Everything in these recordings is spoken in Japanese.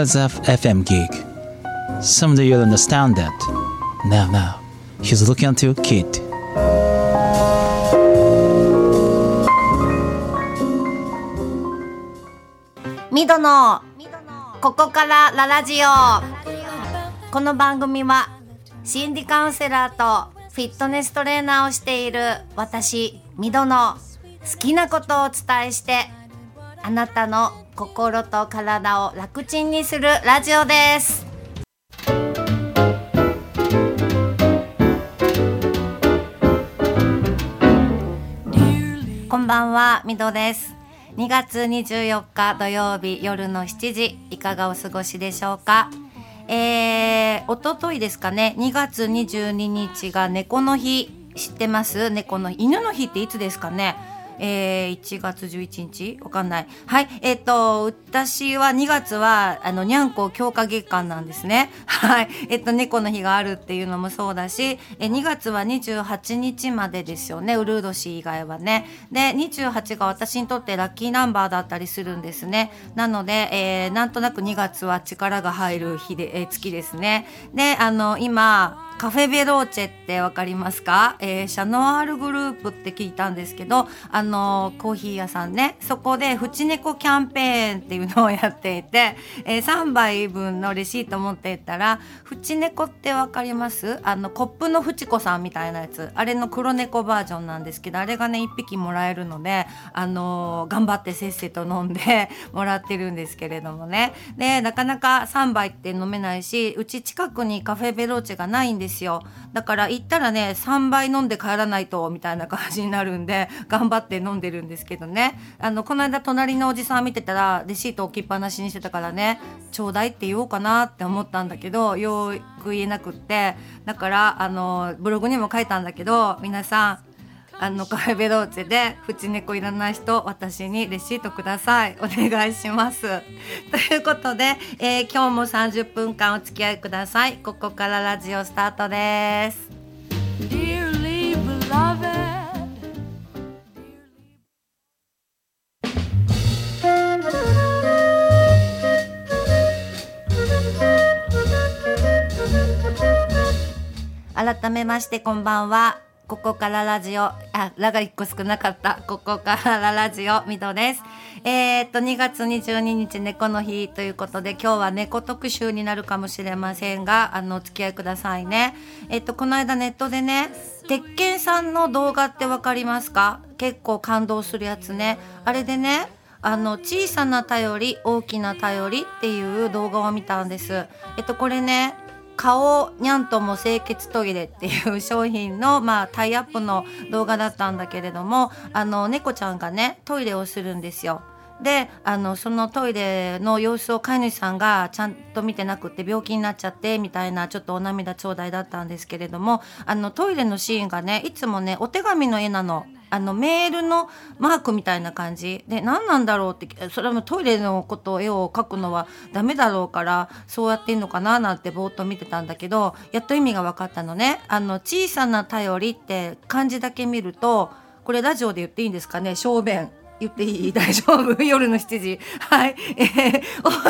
was a FM gig. Someday you'll understand that. Now, now, he's looking at your kid. ミドのここからララジオこの番組は心理カウンセラーとフィットネストレーナーをしている私ミドの好きなことをお伝えしてあなたの心と体を楽ちんにするラジオです。こんばんはミドです。2月24日土曜日夜の7時いかがお過ごしでしょうか？えー、おとといですかね2月22日が猫の日。知ってます？猫の犬の日っていつですかね？えー、1月11日わかんない。はい。えっ、ー、と、私は2月は、あの、にゃんこ強化月間なんですね。はい。えっ、ー、と、猫の日があるっていうのもそうだし、え2月は28日までですよね。ウルード氏以外はね。で、28が私にとってラッキーナンバーだったりするんですね。なので、えー、なんとなく2月は力が入る日で、えー、月ですね。で、あの、今、カフェベローチェってわかりますか、えー、シャノワールグループって聞いたんですけどあののコーヒー屋さんね。そこでフチネコキャンペーンっていうのをやっていて、えー、3杯分のレシート持っていったらフチネコってわかります？あのコップのフチコさんみたいなやつ。あれの黒猫バージョンなんですけどあれがね1匹もらえるのであの頑張ってせっせと飲んで もらってるんですけれどもね。でなかなか3杯って飲めないしうち近くにカフェベローチェがないんですよ。だから行ったらね3倍飲んで帰らないとみたいな感じになるんで頑張って飲んでるんですけどね。あのこの間隣のおじさん見てたらレシート置きっぱなしにしてたからねちょうだいって言おうかなって思ったんだけどよく言えなくって。だからあのブログにも書いたんだけど皆さんあのカフェベローチェでフチ猫いらない人私にレシートください。お願いします。ということで、えー、今日も30分間お付き合いください。ここからラジオスタートです。めましてこんばんはここからラジオ、あ、ラが1個少なかった。ここからラジオ、みどです。えー、っと、2月22日猫の日ということで、今日は猫特集になるかもしれませんが、あの、お付き合いくださいね。えっと、この間ネットでね、鉄拳さんの動画ってわかりますか？結構感動するやつね。あれでね、あの小さな頼り大きな頼りっていう動画を見たんです。えっとこれね顔にゃんとも清潔トイレっていう商品の、まあ、タイアップの動画だったんだけれどもあの猫ちゃんがねトイレをするんですよ。であのそのトイレの様子を飼い主さんがちゃんと見てなくて病気になっちゃってみたいなちょっとお涙頂戴だったんですけれどもあのトイレのシーンがねいつもねお手紙の絵なの。あのメールのマークみたいな感じで何なんだろうってそれはもトイレのこと絵を描くのはダメだろうからそうやってんのかななんてぼーっと見てたんだけどやっと意味が分かったのね。あの小さな頼りって漢字だけ見るとこれラジオで言っていいんですかね？小便言っていい？大丈夫？夜の7時。はい。えー、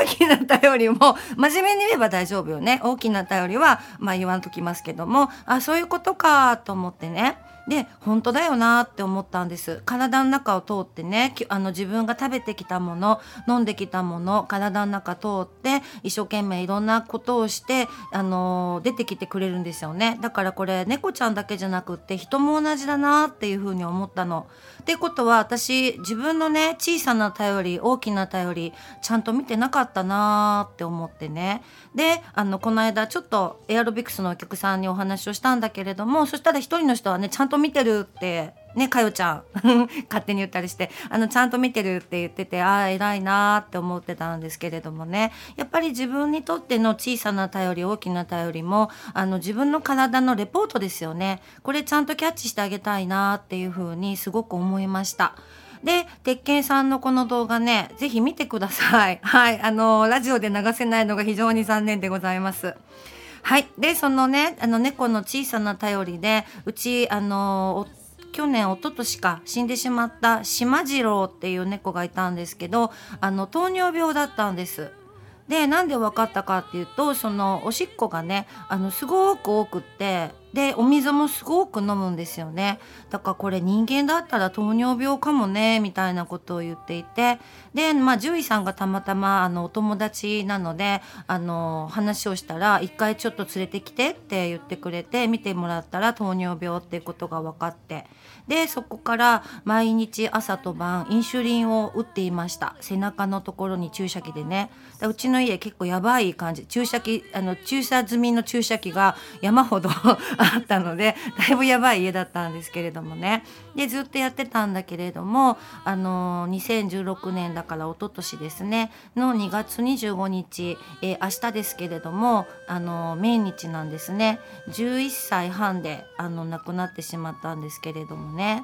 大きな頼りも、真面目に言えば大丈夫よね。大きな頼りは、まあ言わんときますけども、あ、そういうことかと思ってね。で本当だよなって思ったんです。体の中を通ってねあの自分が食べてきたもの飲んできたもの体の中通って一生懸命いろんなことをしてあの出てきてくれるんですよね。だからこれ猫ちゃんだけじゃなくって人も同じだなっていうふうに思ったの。ってことは私自分のね小さな頼り大きな頼りちゃんと見てなかったなって思ってね。であのこの間ちょっとエアロビクスのお客さんにお話をしたんだけれどもそしたら一人の人はねちゃんと見てるってねかよちゃん 勝手に言ったりしてあのちゃんと見てるって言っててああ偉いなって思ってたんですけれどもねやっぱり自分にとっての小さな頼り大きな頼りもあの自分の体のレポートですよねこれちゃんとキャッチしてあげたいなっていうふうにすごく思いました。で、鉄拳さんのこの動画ね、ぜひ見てください。はい。あの、ラジオで流せないのが非常に残念でございます。はい。で、そのね、あの猫の小さな頼りで、うち、あの、去年おととしか死んでしまった島次郎っていう猫がいたんですけどあの糖尿病だったんですでなんで分かったかっていうとそのおしっこがねあのすごく多くってでお水もすごく飲むんですよね。だからこれ人間だったら糖尿病かもねみたいなことを言っていて。でまあ獣医さんがたまたまあのお友達なのであの話をしたら一回ちょっと連れてきてって言ってくれて見てもらったら糖尿病っていうことが分かって。でそこから毎日朝と晩インシュリンを打っていました。背中のところに注射器でね。うちの家結構やばい感じ。注射器あの注射済みの注射器が山ほどあったのでだいぶやばい家だったんですけれどもね。でずっとやってたんだけれどもあの2016年だから一昨年ですねの2月25日、えー、明日ですけれどもあの命日なんですね。11歳半であの亡くなってしまったんですけれどもね。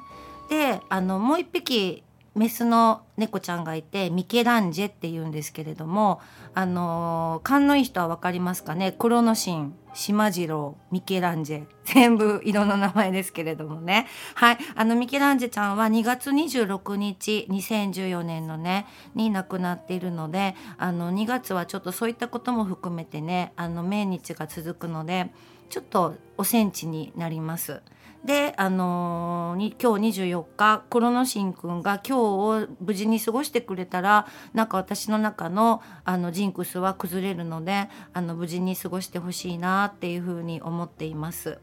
であのもう一匹メスの猫ちゃんがいてミケランジェって言うんですけれどもあの勘のいい人は分かりますかね？クロノシン島次郎ミケランジェ。全部色の名前ですけれどもね。はい。あのミケランジェちゃんは2月26日2014年のねに亡くなっているのであの2月はちょっとそういったことも含めてねあの命日が続くのでちょっとおセンチになります。で、あのー、今日24日コロノシンくんが今日を無事に過ごしてくれたらなんか私の中のあのジンクスは崩れるのであの無事に過ごしてほしいなっていうふうに思っています。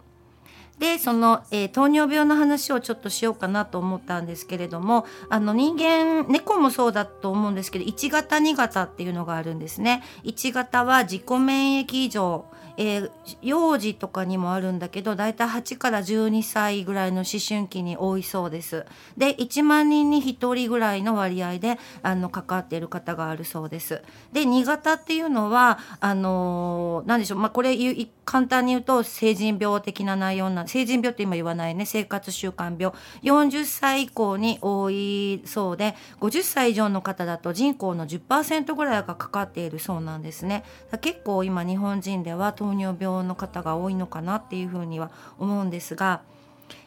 でその、えー、糖尿病の話をちょっとしようかなと思ったんですけれどもあの人間猫もそうだと思うんですけど1型2型っていうのがあるんですね。1型は自己免疫異常えー、幼児とかにもあるんだけどだいたい8から12歳ぐらいの思春期に多いそうです。で1万人に1人ぐらいの割合であのかかっている方があるそうです。で2型っていうのはあのー、何でしょう、まあ、これ簡単に言うと成人病的な内容な成人病って今言わないね生活習慣病40歳以降に多いそうで50歳以上の方だと人口の10%ぐらいがかかっているそうなんですね。結構今日本人では糖尿病の方が多いのかなっていうふうには思うんですが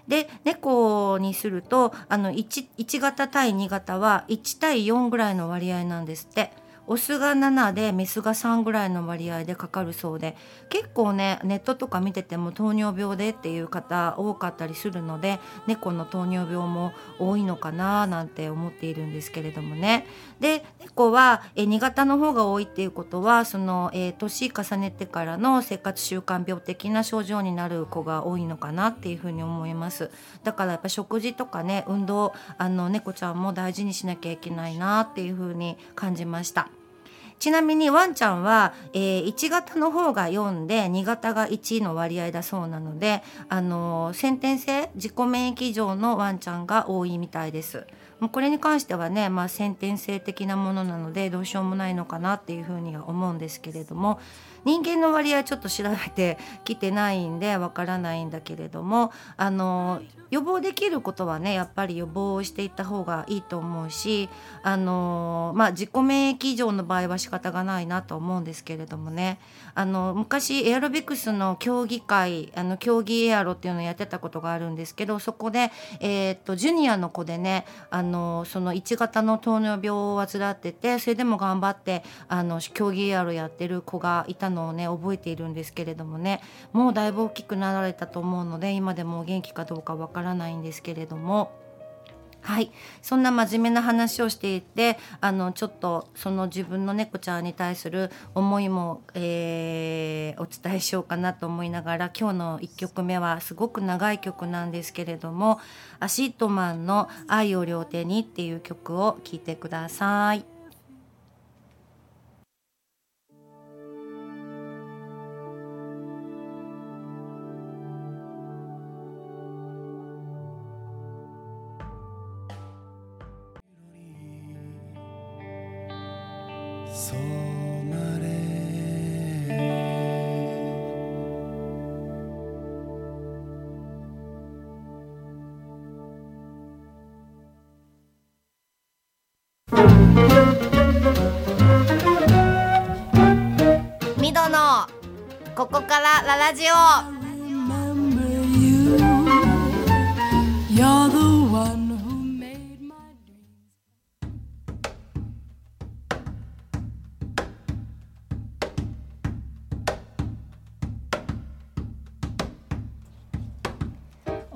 で猫にするとあの 1, 1型対2型は1対4ぐらいの割合なんですって。オスが7でメスが3ぐらいの割合でかかるそうで結構ねネットとか見てても糖尿病でっていう方多かったりするので猫の糖尿病も多いのかななんて思っているんですけれどもねで猫はえ2型の方が多いっていうことはその、えー、年重ねてからの生活習慣病的な症状になる子が多いのかなっていうふうに思いますだからやっぱ食事とかね運動あの猫ちゃんも大事にしなきゃいけないなっていうふうに感じました。ちなみにワンちゃんは、えー、1型の方が4で2型が1の割合だそうなので、あのー、先天性自己免疫上のワンちゃんが多いみたいです。もうこれに関してはね、まあ、先天性的なものなのでどうしようもないのかなっていうふうには思うんですけれども人間の割合ちょっと調べてきてないんでわからないんだけれどもあの予防できることはねやっぱり予防していった方がいいと思うしあのまあ自己免疫異常の場合は仕方がないなと思うんですけれどもね。あの昔エアロビクスの競技会あの競技エアロっていうのをやってたことがあるんですけどそこで、えー、っとジュニアの子でねあのその1型の糖尿病を患っててそれでも頑張ってあの競技エアロやってる子がいたのをね覚えているんですけれどもねもうだいぶ大きくなられたと思うので今でも元気かどうかわからないんですけれども。はい、そんな真面目な話をしていてあのちょっとその自分の猫ちゃんに対する思いも、えー、お伝えしようかなと思いながら今日の1曲目はすごく長い曲なんですけれども ACIDMAN の「愛を両手に」っていう曲を聴いてください。ここからララジオ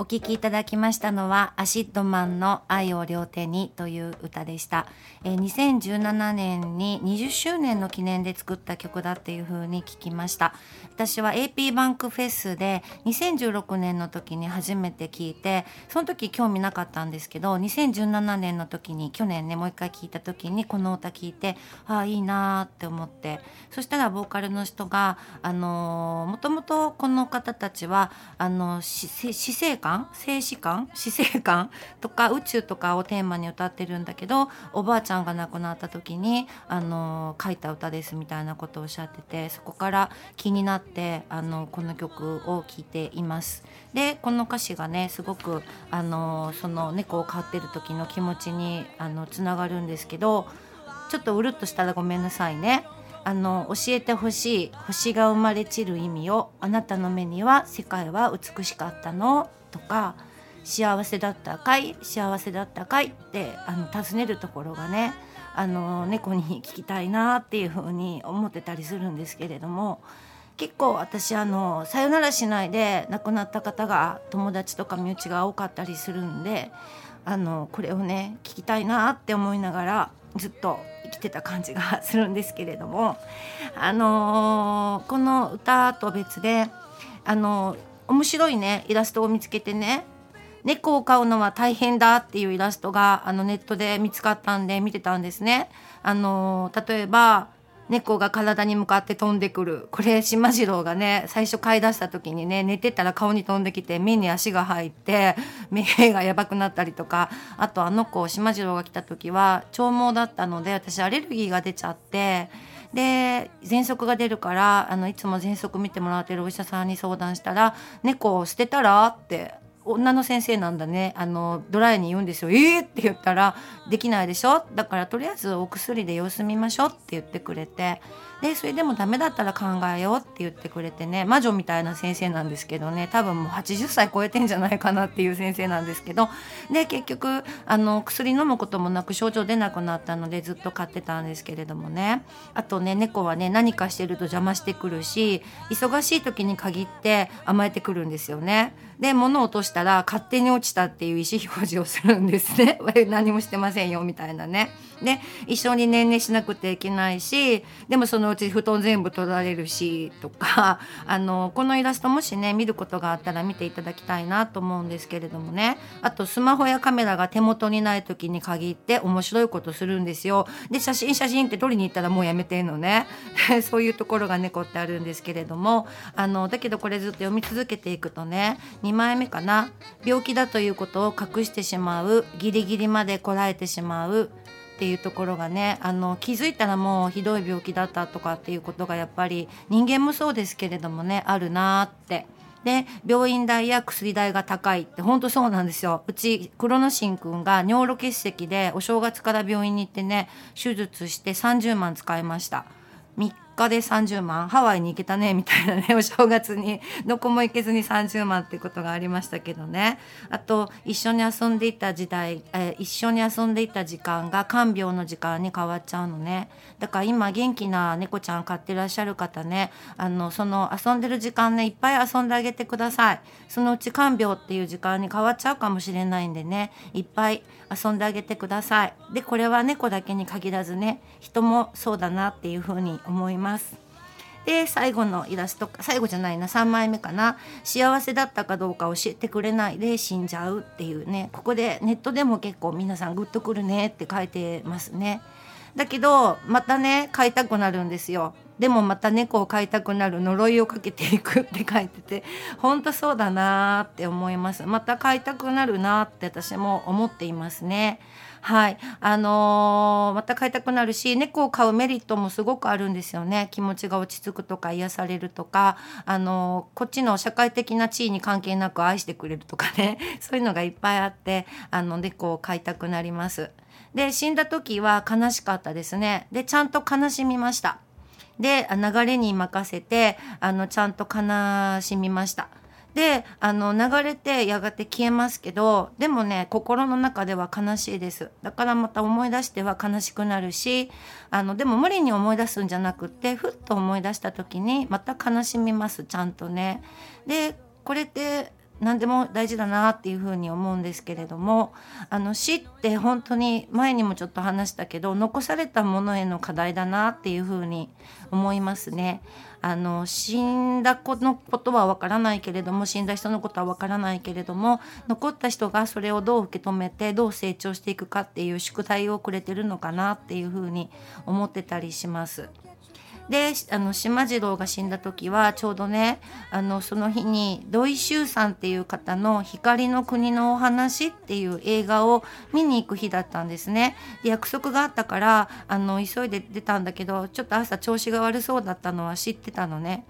聴きいただきましたのはアシッドマンの愛を両手にという歌でした、えー、2017年に20周年の記念で作った曲だっていう風に聞きました。私は AP バンクフェスで2016年の時に初めて聞いてその時興味なかったんですけど2017年の時に去年ねもう一回聞いた時にこの歌聞いてああいいなって思って。そしたらボーカルの人があのもともとこの方たちはあの死生観観静止観死生観とか宇宙とかをテーマに歌ってるんだけどおばあちゃんが亡くなった時にあの書いた歌ですみたいなことをおっしゃっててそこから気になってあのこの曲を聴いています。でこの歌詞がねすごくあのその猫を飼ってる時の気持ちにあのつながるんですけどちょっとうるっとしたらごめんなさいね。あの教えてほしい星が生まれ散る意味をあなたの目には世界は美しかったのとか幸せだったかい幸せだったかいってあの尋ねるところがねあの猫に聞きたいなっていうふうに思ってたりするんですけれども結構私あのさよならしないで亡くなった方が友達とか身内が多かったりするんであのこれをね聞きたいなって思いながらずっと生きてた感じがするんですけれどもあのこの歌と別であの面白いねイラストを見つけてね。猫を飼うのは大変だっていうイラストがあのネットで見つかったんで見てたんですね。あの例えば猫が体に向かって飛んでくる。これ島次郎がね最初飼い出した時にね寝てたら顔に飛んできて目に足が入って目がやばくなったりとか。あとあの子島次郎が来た時は長毛だったので私アレルギーが出ちゃってで喘息が出るからあのいつも喘息見てもらってるお医者さんに相談したら「猫を捨てたら?」って女の先生なんだねあのドライに言うんですよ「えー!」って言ったら「できないでしょだからとりあえずお薬で様子見ましょう」って言ってくれてでそれでもダメだったら考えようって言ってくれてね魔女みたいな先生なんですけどね多分もう80歳超えてんじゃないかなっていう先生なんですけどで結局あの薬飲むこともなく症状出なくなったのでずっと飼ってたんですけれどもねあとね猫はね何かしてると邪魔してくるし忙しい時に限って甘えてくるんですよね。で物を落としたら勝手に落ちたっていう意思表示をするんですね 何もしてませんよみたいなね。で一緒に年齢しなくていけないしでもそのうち布団全部取られるしとか あのこのイラストもしね見ることがあったら見ていただきたいなと思うんですけれどもね。あとスマホやカメラが手元にない時に限って面白いことするんですよ。で写真写真って撮りに行ったらもうやめてんのね。そういうところが猫ってあるんですけれども。あのだけどこれずっと読み続けていくとね2枚目かな。病気だということを隠してしまうギリギリまでこらえてしまうっていうところがねあの気づいたらもうひどい病気だったとかっていうことがやっぱり人間もそうですけれどもねあるなって。で病院代や薬代が高いって本当そうなんですようちクロノシン君が尿路結石でお正月から病院に行ってね手術して30万使いました3日で30万ハワイに行けたねみたいなね お正月にどこも行けずに30万ってことがありましたけどね。あと一緒に遊んでいた時代、えー、一緒に遊んでいた時間が看病の時間に変わっちゃうのね。だから今元気な猫ちゃん飼ってらっしゃる方ねあのその遊んでる時間ねいっぱい遊んであげてください。そのうち看病っていう時間に変わっちゃうかもしれないんでねいっぱい遊んであげてください。でこれは猫だけに限らずね人もそうだなっていうふうに思います。ます。で最後のイラスト最後じゃないな3枚目かな。幸せだったかどうか教えてくれないで死んじゃうっていうね。ここでネットでも結構皆さんグッとくるねって書いてますね。だけどまたね買いたくなるんですよ。でもまた猫を飼いたくなる呪いをかけていくって書いてて本当そうだなーって思います。また飼いたくなるなって私も思っていますね。はい。あのー、また飼いたくなるし猫を飼うメリットもすごくあるんですよね。気持ちが落ち着くとか癒されるとか、あのー、こっちの社会的な地位に関係なく愛してくれるとかね。そういうのがいっぱいあってあの猫を飼いたくなります。で死んだ時は悲しかったですね。でちゃんと悲しみました。で流れに任せてあのちゃんと悲しみましたであの流れてやがて消えますけどでもね心の中では悲しいですだからまた思い出しては悲しくなるしあのでも無理に思い出すんじゃなくってふっと思い出した時にまた悲しみますちゃんとね。でこれって何でも大事だなっていうふうに思うんですけれどもあの死って本当に前にもちょっと話したけど残されたものへの課題だなっていうふうに思いますね。あの死んだ子のことはわからないけれども死んだ人のことはわからないけれども残った人がそれをどう受け止めてどう成長していくかっていう宿題をくれてるのかなっていうふうに思ってたりします。であの島次郎が死んだ時はちょうどねあのその日に土井修さんっていう方の「光の国のお話」っていう映画を見に行く日だったんですね。で約束があったからあの急いで出たんだけどちょっと朝調子が悪そうだったのは知ってたのね。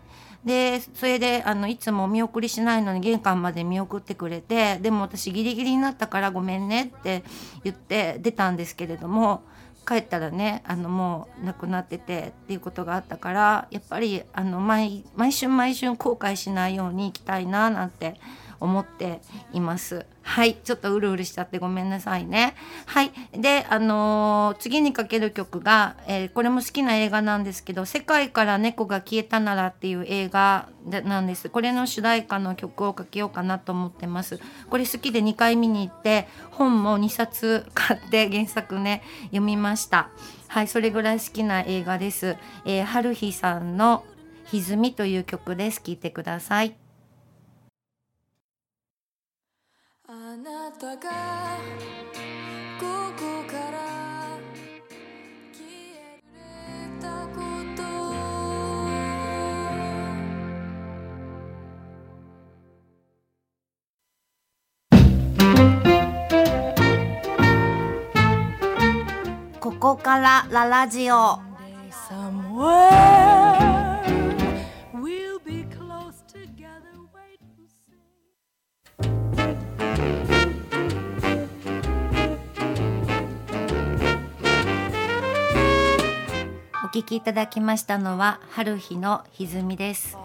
でそれであのいつも見送りしないのに玄関まで見送ってくれてでも私ギリギリになったからごめんねって言って出たんですけれども帰ったらねあのもう亡くなっててっていうことがあったからやっぱりあの毎毎春毎春後悔しないように行きたいななんて思っています。はい、ちょっとうるうるしちゃってごめんなさいね。はい、で、あのー、次にかける曲が、えー、これも好きな映画なんですけど、世界から猫が消えたならっていう映画なんです。これの主題歌の曲をかけようかなと思ってます。これ好きで2回見に行って、本も2冊買って原作ね、読みました。はい、それぐらい好きな映画です。えー、春日さんの歪みという曲です。聴いてください。なたがここから消えたこと。ここからララジオお聴きいただきましたのは春日の歪みです。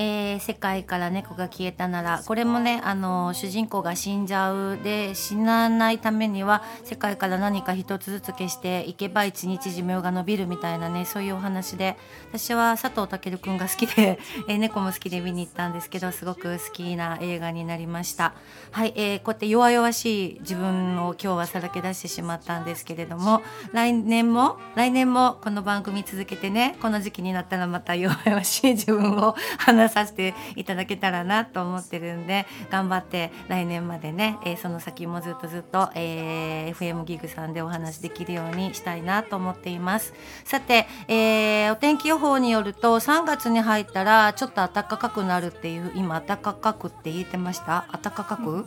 えー、世界から猫が消えたならこれもねあの主人公が死んじゃうで死なないためには世界から何か一つずつ消していけば一日寿命が延びるみたいなねそういうお話で私は佐藤健くんが好きで、えー、猫も好きで見に行ったんですけどすごく好きな映画になりました。はい、えー、こうやって弱々しい自分を今日はさらけ出してしまったんですけれども来年も来年もこの番組続けてねこの時期になったらまた弱々しい自分を話させていただけたらなと思ってるんで頑張って来年までね、えー、その先もずっとずっと、えー、FM ギグさんでお話できるようにしたいなと思っています。さて、えー、お天気予報によると3月に入ったらちょっと暖かくなるっていう今暖かくって言ってました？暖かく？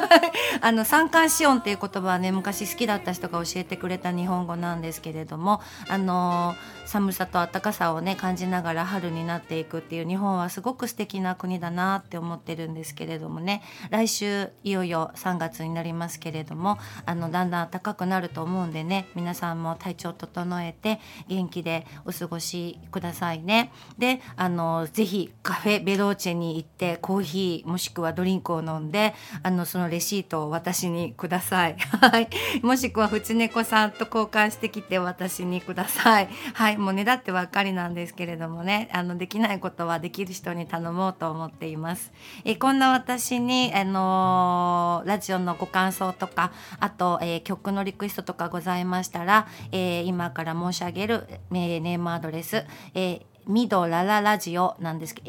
あの三寒四温っていう言葉はね昔好きだった人が教えてくれた日本語なんですけれどもあの寒さと暖かさをね感じながら春になっていくっていう日本はすごく素敵な国だなって思ってるんですけれどもね来週いよいよ3月になりますけれどもあのだんだん暖かくなると思うんでね皆さんも体調整えて元気でお過ごしくださいね。であのぜひカフェベローチェに行ってコーヒーもしくはドリンクを飲んであのそのレシートを私にください。はい。もしくはフ猫さんと交換してきて私にください。はい。もうねだってばっかりなんですけれどもね、あのできないことはできる人に頼もうと思っています。えこんな私にあのー、ラジオのご感想とか、あと、えー、曲のリクエストとかございましたら、えー、今から申し上げる、えー、ネームアドレス、えー、ミドラララジオなんですけど、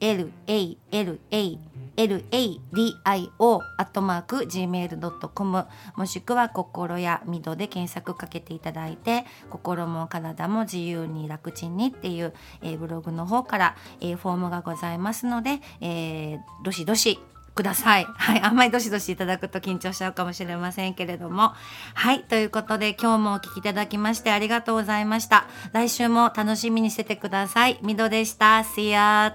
MIDOLALA LADIO アットマーク Gmail.com もしくは心やみどで検索かけていただいて心も体も自由に楽ちんにっていう、えー、ブログの方から、えー、フォームがございますので、えー、どしどしください。はい。あんまりどしどしいただくと緊張しちゃうかもしれませんけれども。はい。ということで今日もお聴きいただきましてありがとうございました。来週も楽しみにしててください。みどでした。See ya!